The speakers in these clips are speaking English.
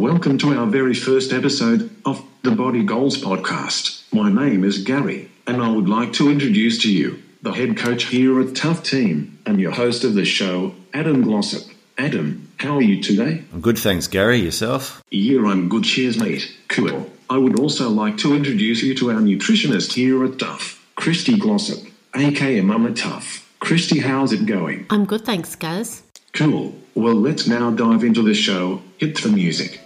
Welcome to our very first episode of the Body Goals podcast. My name is Gary, and I would like to introduce to you the head coach here at Tuff Team and your host of the show, Adam Glossop. Adam, how are you today? I'm good, thanks, Gary. Yourself? Yeah, I'm good. Cheers, mate. Cool. I would also like to introduce you to our nutritionist here at Tuff, Christy Glossop, aka Mama Tuff. Christy, how's it going? I'm good, thanks, guys. Cool. Well, let's now dive into the show. Hit the music.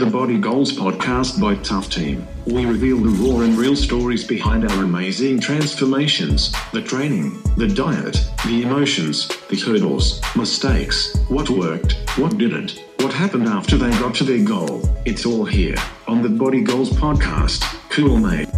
The Body Goals podcast by Tuff Team. We reveal the raw and real stories behind our amazing transformations the training, the diet, the emotions, the hurdles, mistakes, what worked, what didn't, what happened after they got to their goal. It's all here on the Body Goals podcast. Cool, mate.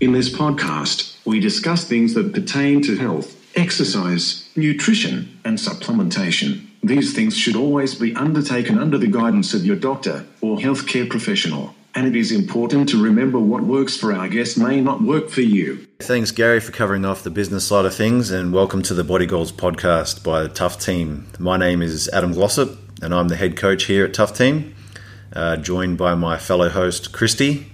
In this podcast, we discuss things that pertain to health, exercise, nutrition, and supplementation. These things should always be undertaken under the guidance of your doctor or healthcare professional. And it is important to remember what works for our guest may not work for you. Thanks, Gary, for covering off the business side of things, and welcome to the Body Goals podcast by the Tuff Team. My name is Adam Glossop, and I'm the head coach here at Tuff Team, uh, joined by my fellow host, Christy.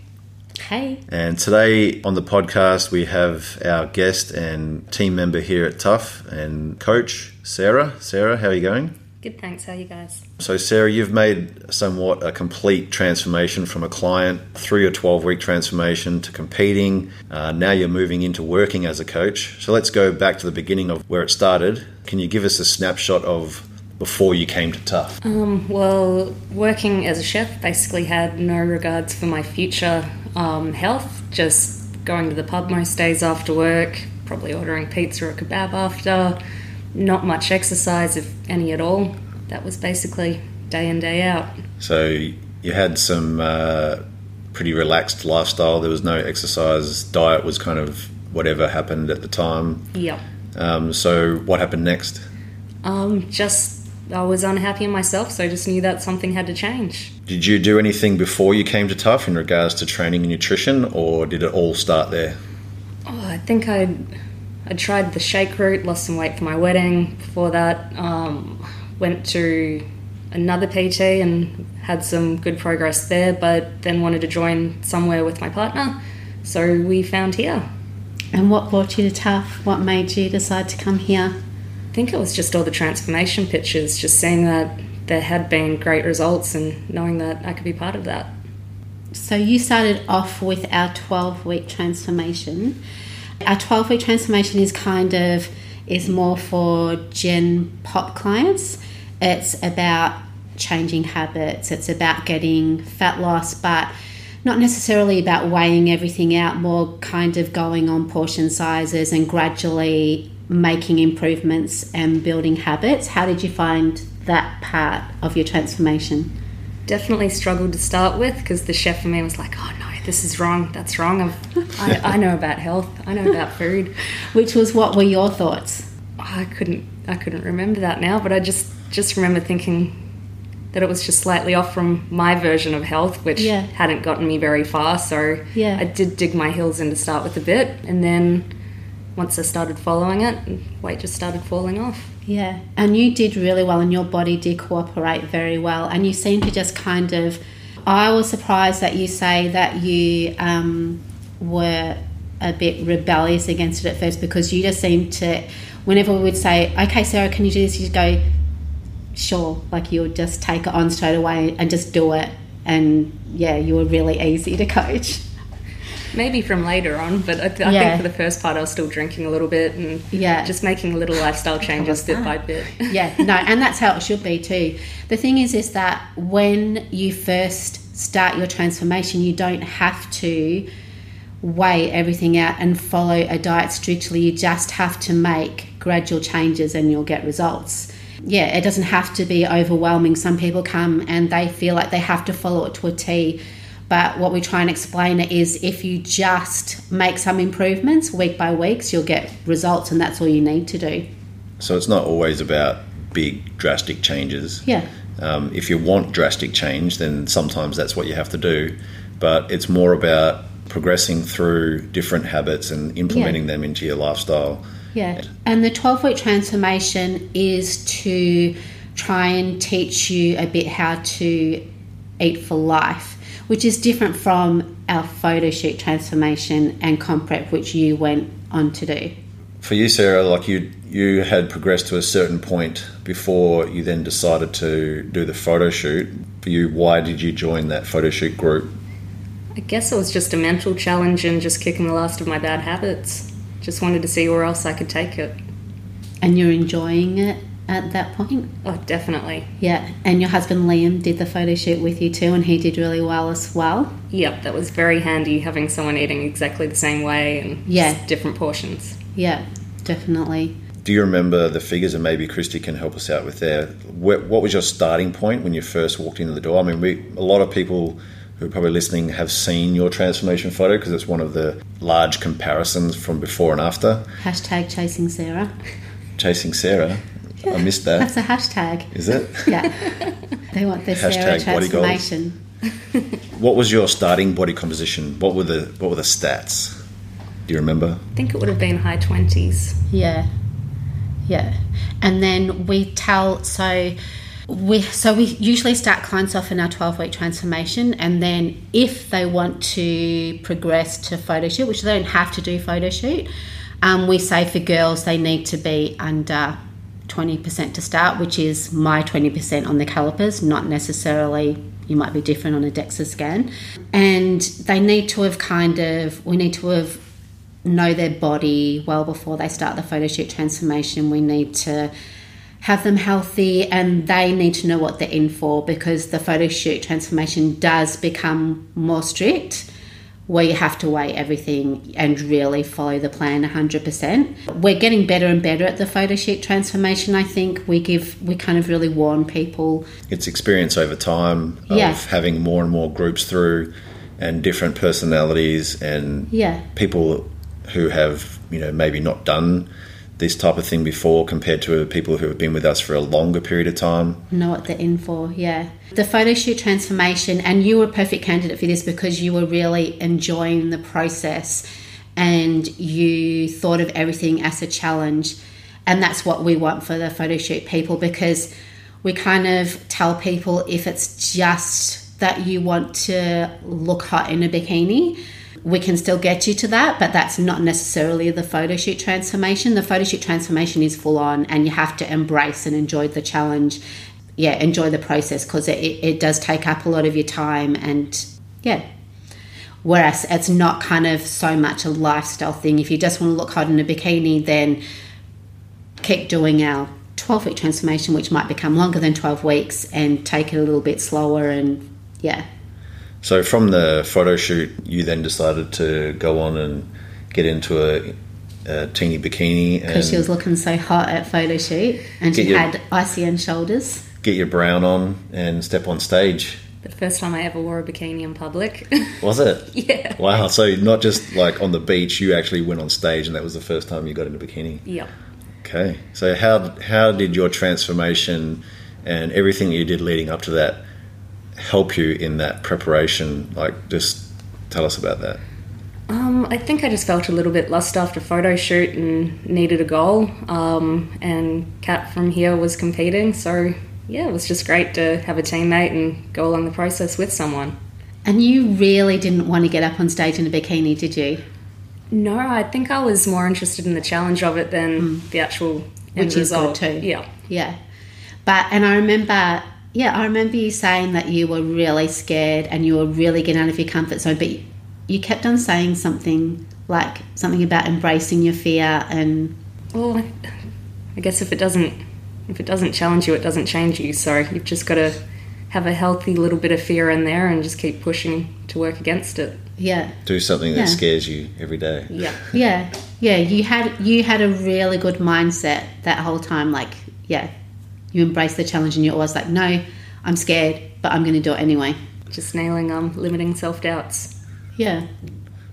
Hey. And today on the podcast, we have our guest and team member here at Tuff and coach, Sarah. Sarah, how are you going? Good, thanks. How are you guys? So, Sarah, you've made somewhat a complete transformation from a client through your 12 week transformation to competing. Uh, now you're moving into working as a coach. So, let's go back to the beginning of where it started. Can you give us a snapshot of before you came to Tuff? Um, well, working as a chef basically had no regards for my future um, health, just going to the pub most days after work, probably ordering pizza or kebab after not much exercise, if any at all. That was basically day in, day out. So you had some uh, pretty relaxed lifestyle. There was no exercise. Diet was kind of whatever happened at the time. Yep. Um, so what happened next? Um, just I was unhappy in myself, so I just knew that something had to change. Did you do anything before you came to Tuff in regards to training and nutrition, or did it all start there? Oh, I think I I tried the shake route, lost some weight for my wedding. Before that, um, went to another PT and had some good progress there, but then wanted to join somewhere with my partner. So we found here. And what brought you to Tuff? What made you decide to come here? Think it was just all the transformation pictures, just seeing that there had been great results and knowing that I could be part of that. So you started off with our 12 week transformation. Our 12 week transformation is kind of is more for gen pop clients. It's about changing habits, it's about getting fat loss, but not necessarily about weighing everything out, more kind of going on portion sizes and gradually making improvements and building habits. How did you find that part of your transformation? Definitely struggled to start with because the chef for me was like, oh no, this is wrong, that's wrong. I, I know about health, I know about food. Which was what were your thoughts? I couldn't I couldn't remember that now, but I just just remember thinking that it was just slightly off from my version of health, which Yeah. hadn't gotten me very far. So Yeah. I did dig my heels in to start with a bit, and then once I started following it, weight just started falling off. Yeah, and you did really well, and your body did cooperate very well, and you seem to just kind of. I was surprised that you say that you um, were a bit rebellious against it at first because you just seemed to, whenever we would say, "Okay, Sarah, can you do this?" You'd go, "Sure," like you would just take it on straight away and just do it, and yeah, you were really easy to coach. Maybe from later on, but I, I Yeah. think for the first part I was still drinking a little bit and Yeah. just making little lifestyle changes bit by bit. yeah, no, and that's how it should be too. The thing is, is that when you first start your transformation, you don't have to weigh everything out and follow a diet strictly. You just have to make gradual changes and you'll get results. Yeah, it doesn't have to be overwhelming. Some people come and they feel like they have to follow it to a T. But what we try and explain it is if you just make some improvements week by week, so you'll get results, and that's all you need to do. So it's not always about big drastic changes. Yeah. Um, if you want drastic change, then sometimes that's what you have to do. But it's more about progressing through different habits and implementing them into your lifestyle. Yeah. And the 12 week transformation is to try and teach you a bit how to eat for life, which is different from our photo shoot transformation and comp prep, which you went on to do. For you, Sarah, like you, you had progressed to a certain point before you then decided to do the photo shoot. For you, why did you join that photo shoot group? I guess it was just a mental challenge and just kicking the last of my bad habits. Just wanted to see where else I could take it. And you're enjoying it at that point? Oh, definitely. Yeah. And your husband Liam did the photo shoot with you too, and he did really well as well. Yep, that was very handy having someone eating exactly the same way and Yeah. just different portions. Yeah, definitely. Do you remember the figures? And maybe Christy can help us out with there. What, what was your starting point when you first walked into the door? I mean, we, a lot of people who are probably listening have seen your transformation photo because it's one of the large comparisons from before and after. Hashtag chasing Sarah. Chasing Sarah. I missed that. That's a hashtag. Is it? Yeah. they want their Sarah Hashtag body goals. transformation. What was your starting body composition? What were the what were the stats? Do you remember? I think it would have been high 20s. Yeah, yeah. And then we tell so we so we usually start clients off in our twelve week transformation, and then if they want to progress to photo shoot, which they don't have to do photo shoot, um, we say for girls they need to be under. 20% to start, which is my 20% on the calipers, not necessarily you might be different on a DEXA scan. And they need to have kind of, we need to have know their body well before they start the photo shoot transformation. We need to have them healthy and they need to know what they're in for because the photo shoot transformation does become more strict where you have to weigh everything and really follow the plan 100%. We're getting better and better at the photo shoot transformation, I think. We give we kind of really warn people It's experience over time of Yeah. having more and more groups through and different personalities and Yeah. people who have, you know, maybe not done this type of thing before compared to people who have been with us for a longer period of time. know what they're in for. Yeah. The photo shoot transformation, and you were a perfect candidate for this because you were really enjoying the process and you thought of everything as a challenge. And that's what we want for the photo shoot people because we kind of tell people if it's just that you want to look hot in a bikini, we can still get you to that, but that's not necessarily the photo shoot transformation. The photo shoot transformation is full on, and you have to embrace and enjoy the challenge. Yeah, enjoy the process because it, it, does take up a lot of your time, and yeah. Whereas it's not kind of so much a lifestyle thing. If you just want to look hot in a bikini, then keep doing our 12 week transformation, which might become longer than 12 weeks, and take it a little bit slower. And yeah, So from the photo shoot, you then decided to go on and get into a, a teeny bikini because she was looking so hot at photo shoot and she your- had ICN shoulders. get your brown on and step on stage. The first time I ever wore a bikini in public. Was it? yeah. Wow. So not just like on the beach, you actually went on stage and that was the first time you got in a bikini. Yep. Okay. So how how did your transformation and everything you did leading up to that help you in that preparation? Like just tell us about that. Um, I think I just felt a little bit lost after photo shoot and needed a goal. Um, and Kat from here was competing, so yeah, it was just great to have a teammate and go along the process with someone. And you really didn't want to get up on stage in a bikini, did you? No, I think I was more interested in the challenge of it than the actual end Mm. Which is good result. too. Yeah. Yeah. But, and I remember, yeah, I remember you saying that you were really scared and you were really getting out of your comfort zone, but you, you kept on saying something like something about embracing your fear and Well, I- I guess if it doesn't if it doesn't challenge you, it doesn't change you. So you've just got to have a healthy little bit of fear in there and just keep pushing to work against it. yeah, Do something that Yeah. scares you every day. Yeah. yeah, yeah. You had you had a really good mindset that whole time. Like, yeah, you embrace the challenge and you're always like, no, I'm scared, but I'm going to do it anyway. Just nailing um limiting self doubts. Yeah,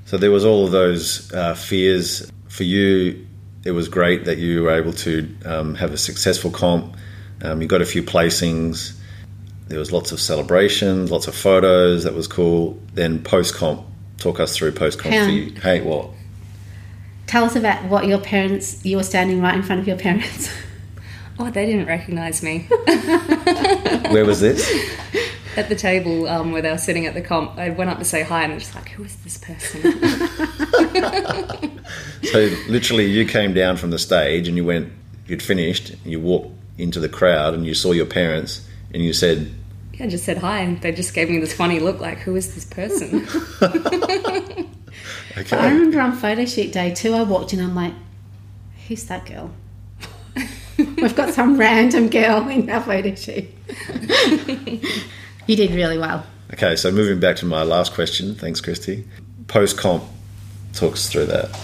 So there was all of those uh, fears for you. It was great that you were able to um, have a successful comp. Um, you got a few placings. There was lots of celebrations, lots of photos. That was cool. Then post comp, talk us through post comp for you. Hey, what? Tell us about what your parents. You were standing right in front of your parents. Oh, they didn't recognise me. Where was this? at the table um, where they were sitting at the comp, I went up to say hi and they're just like, who is this person? So literally, you came down from the stage and you went. You'd finished. You walked into the crowd and you saw your parents and you said, yeah, I just said hi and they just gave me this funny look like, who is this person? "Okay." I remember on photo shoot day too. I walked in. I'm like, who's that girl? We've got some random girl in our photo shoot. you did really well. Okay, so moving back to my last question. Thanks, Christy. Post comp, talk us through that.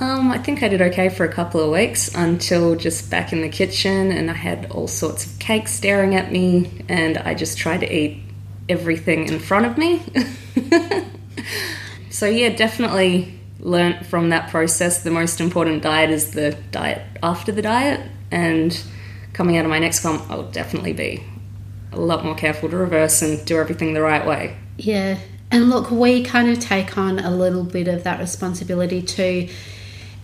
Um, I think I did okay for a couple of weeks until just back in the kitchen, and I had all sorts of cakes staring at me, and I just tried to eat everything in front of me. so, yeah, definitely learnt from that process. The most important diet is the diet after the diet, and coming out of my next comp, I'll definitely be a lot more careful to reverse and do everything the right way. Yeah. And look, we kind of take on a little bit of that responsibility too,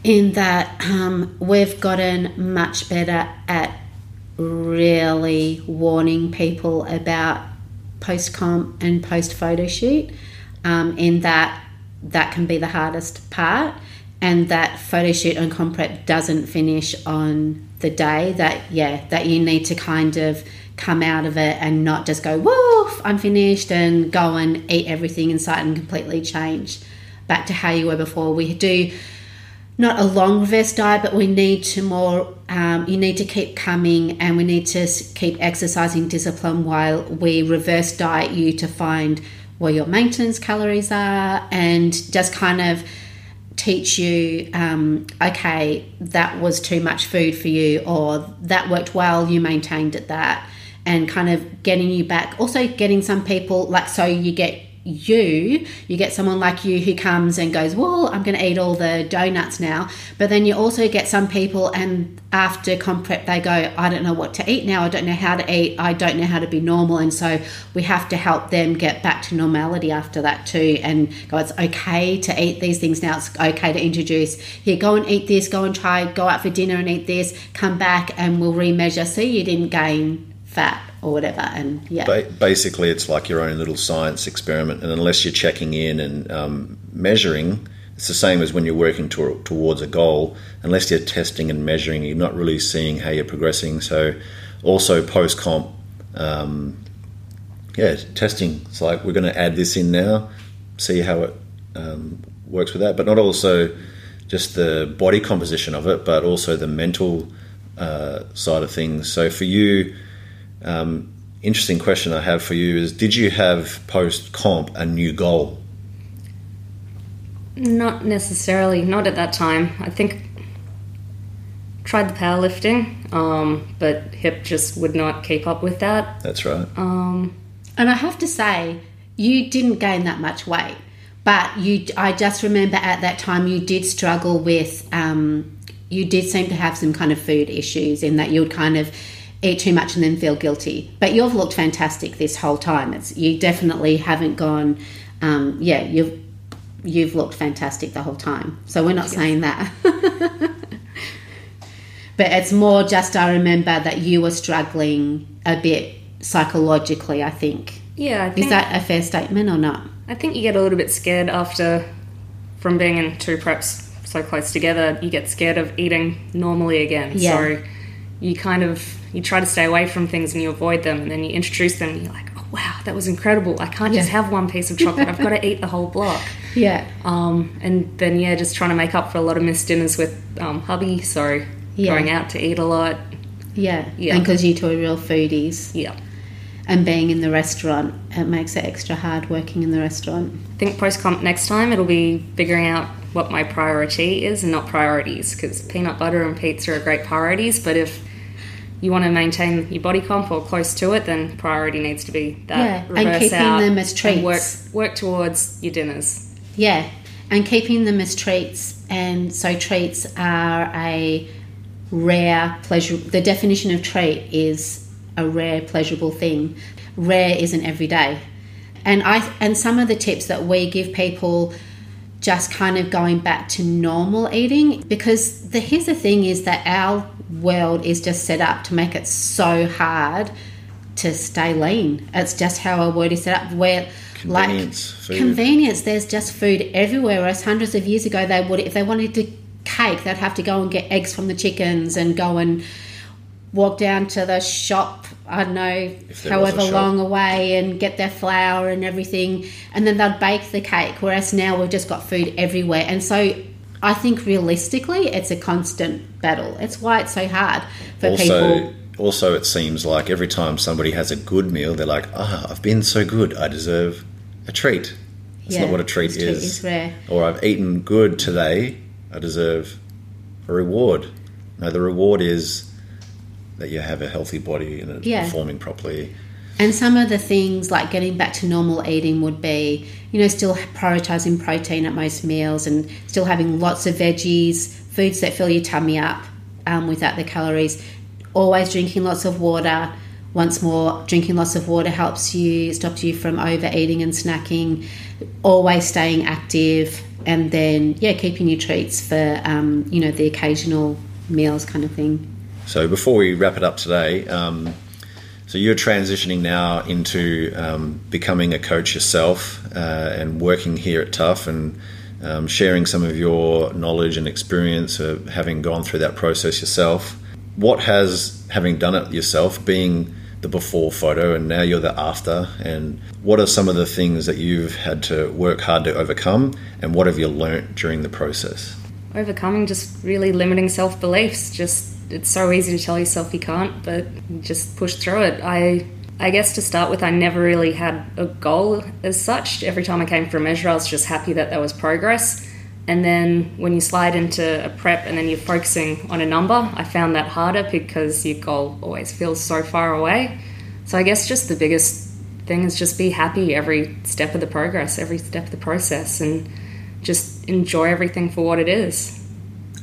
in that um, we've gotten much better at really warning people about post comp and post photo shoot, um, in that that can be the hardest part, and that photo shoot and comp prep doesn't finish on the day. That, yeah, that you need to kind of come out of it and not just go, woof, I'm finished, and go and eat everything inside and completely change back to how you were before. We do not a long reverse diet, but we need to more. Um, you need to keep coming, and we need to keep exercising discipline while we reverse diet you to find where your maintenance calories are, and just kind of teach you. Um, okay, that was too much food for you, or that worked well. You maintained at that, and kind of getting you back. Also, getting some people like so you get you, you get someone like you who comes and goes, Well, I'm going to eat all the donuts now. But then you also get some people, and after comp prep, they go, I don't know what to eat now. I don't know how to eat. I don't know how to be normal. And so we have to help them get back to normality after that, too. And go, It's okay to eat these things now. It's okay to introduce, Here, go and eat this, go and try, go out for dinner and eat this, come back, and we'll remeasure. See, you didn't gain fat or whatever. And yeah. Ba- basically, it's like your own little science experiment, and unless you're checking in and um, measuring, it's the same as when you're working to- towards a goal. Unless you're testing and measuring, you're not really seeing how you're progressing. So, also post comp, um, yeah, testing. It's like we're going to add this in now, see how it um, works with that, but not also just the body composition of it, but also the mental uh, side of things. So, for you, um, interesting question I have for you is: Did you have post comp a new goal? Not necessarily, not at that time. I think tried the powerlifting, um, but hip just would not keep up with that. That's right. Um, And I have to say, you didn't gain that much weight, but you. I just remember at that time you did struggle with. Um, you did seem to have some kind of food issues in that you would kind of eat too much and then feel guilty. But you've looked fantastic this whole time. It's you definitely haven't gone. Um, yeah, you've you've looked fantastic the whole time. So we're not saying that. but it's more just I remember that you were struggling a bit psychologically, I think. yeah, I Is that a fair statement or not? I think you get a little bit scared after from being in two preps so close together. You get scared of eating normally again. Yeah. So you kind of you try to stay away from things and you avoid them, and then you introduce them, and you're like, oh wow, that was incredible. I can't just have one piece of chocolate. I've got to eat the whole block. Yeah. Um, and then yeah, just trying to make up for a lot of missed dinners with um, hubby. So Yeah. going out to eat a lot. Yeah. Yeah. Because you two are real foodies Yeah. and being in the restaurant, it makes it extra hard working in the restaurant. I think post comp next time it'll be figuring out what my priority is and not priorities because peanut butter and pizza are great priorities. But if you want to maintain your body comp or close to it, then priority needs to be that Yeah, and keeping them as and work treats. work towards your dinners. Yeah. And keeping them as treats. And so treats are a rare pleasure. The definition of treat is a rare pleasurable thing. Rare isn't every day. And I and some of the tips that we give people just kind of going back to normal eating because the here's the thing is that our world is just set up to make it so hard to stay lean. It's just how our world is set up where Convenience, like food. convenience there's just food everywhere whereas hundreds of years ago they would if they wanted to cake they'd have to go and get eggs from the chickens and go and walk down to the shop I don't know there was a however long away and get their flour and everything and then they'd bake the cake whereas now we've just got food everywhere and so I think realistically it's a constant battle it's why it's so hard for also, people also, it seems like every time somebody has a good meal, they're like, "Ah, I've been so good, I deserve a treat." It's Yeah, not what a treat a treat is. is rare. Or I've eaten good today, I deserve a reward. No, the reward is that you have a healthy body and it's Yeah. performing properly. And some of the things like getting back to normal eating would be, you know, still prioritizing protein at most meals and still having lots of veggies, foods that fill your tummy up um, without the calories. Always drinking lots of water. Once more, drinking lots of water helps you, stops you from overeating and snacking. Always staying active, and then yeah, keeping your treats for um, you know the occasional meals kind of thing. So before we wrap it up today, um, so you're transitioning now into um, becoming a coach yourself uh, and working here at Tuff and um, sharing some of your knowledge and experience of having gone through that process yourself. What has having done it yourself, being the before photo and now you're the after, and what are some of the things that you've had to work hard to overcome, and what have you learnt during the process? Overcoming just really limiting self beliefs. Just it's so easy to tell yourself you can't, but just push through it. I I guess to start with, I never really had a goal as such. Every time I came for a measure, I was just happy that there was progress. And then when you slide into a prep and then you're focusing on a number, I found that harder because your goal always feels so far away. So I guess just the biggest thing is just be happy every step of the progress, every step of the process, and just enjoy everything for what it is.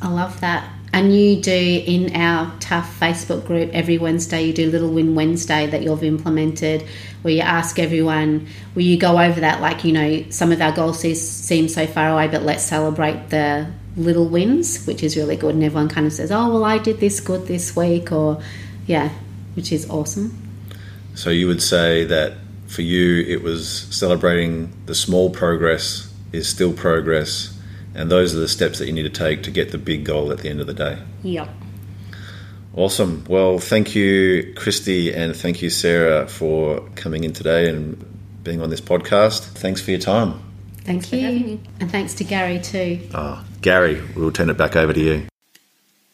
I love that. And you do in our Tuff Facebook group every Wednesday, you do Little Win Wednesday that you've implemented where you ask everyone, will you go over that? Like, you know, some of our goals seem so far away, but let's celebrate the little wins, which is really good. And everyone kind of says, oh, well, I did this good this week, or yeah, which is awesome. So you would say that for you, it was celebrating the small progress is still progress, and those are the steps that you need to take to get the big goal at the end of the day. Yep. Awesome. Well, thank you, Christy, and thank you, Sarah, for coming in today and being on this podcast. Thanks for your time. Thank for having you. And thanks to Gary too. Ah, Gary, we'll turn it back over to you.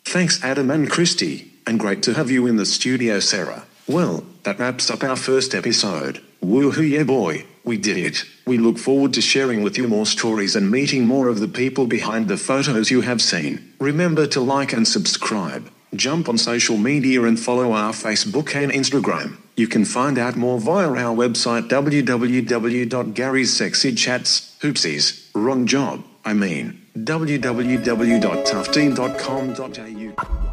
Thanks, Adam and Christy, and great to have you in the studio, Sarah. Well, that wraps up our first episode. Woohoo, yeah, boy, we did it. We look forward to sharing with you more stories and meeting more of the people behind the photos you have seen. Remember to like and subscribe. Jump on social media and follow our Facebook and Instagram. You can find out more via our website www.garysexychats. Oopsies, wrong job. I mean, www.tuffteam.com.au.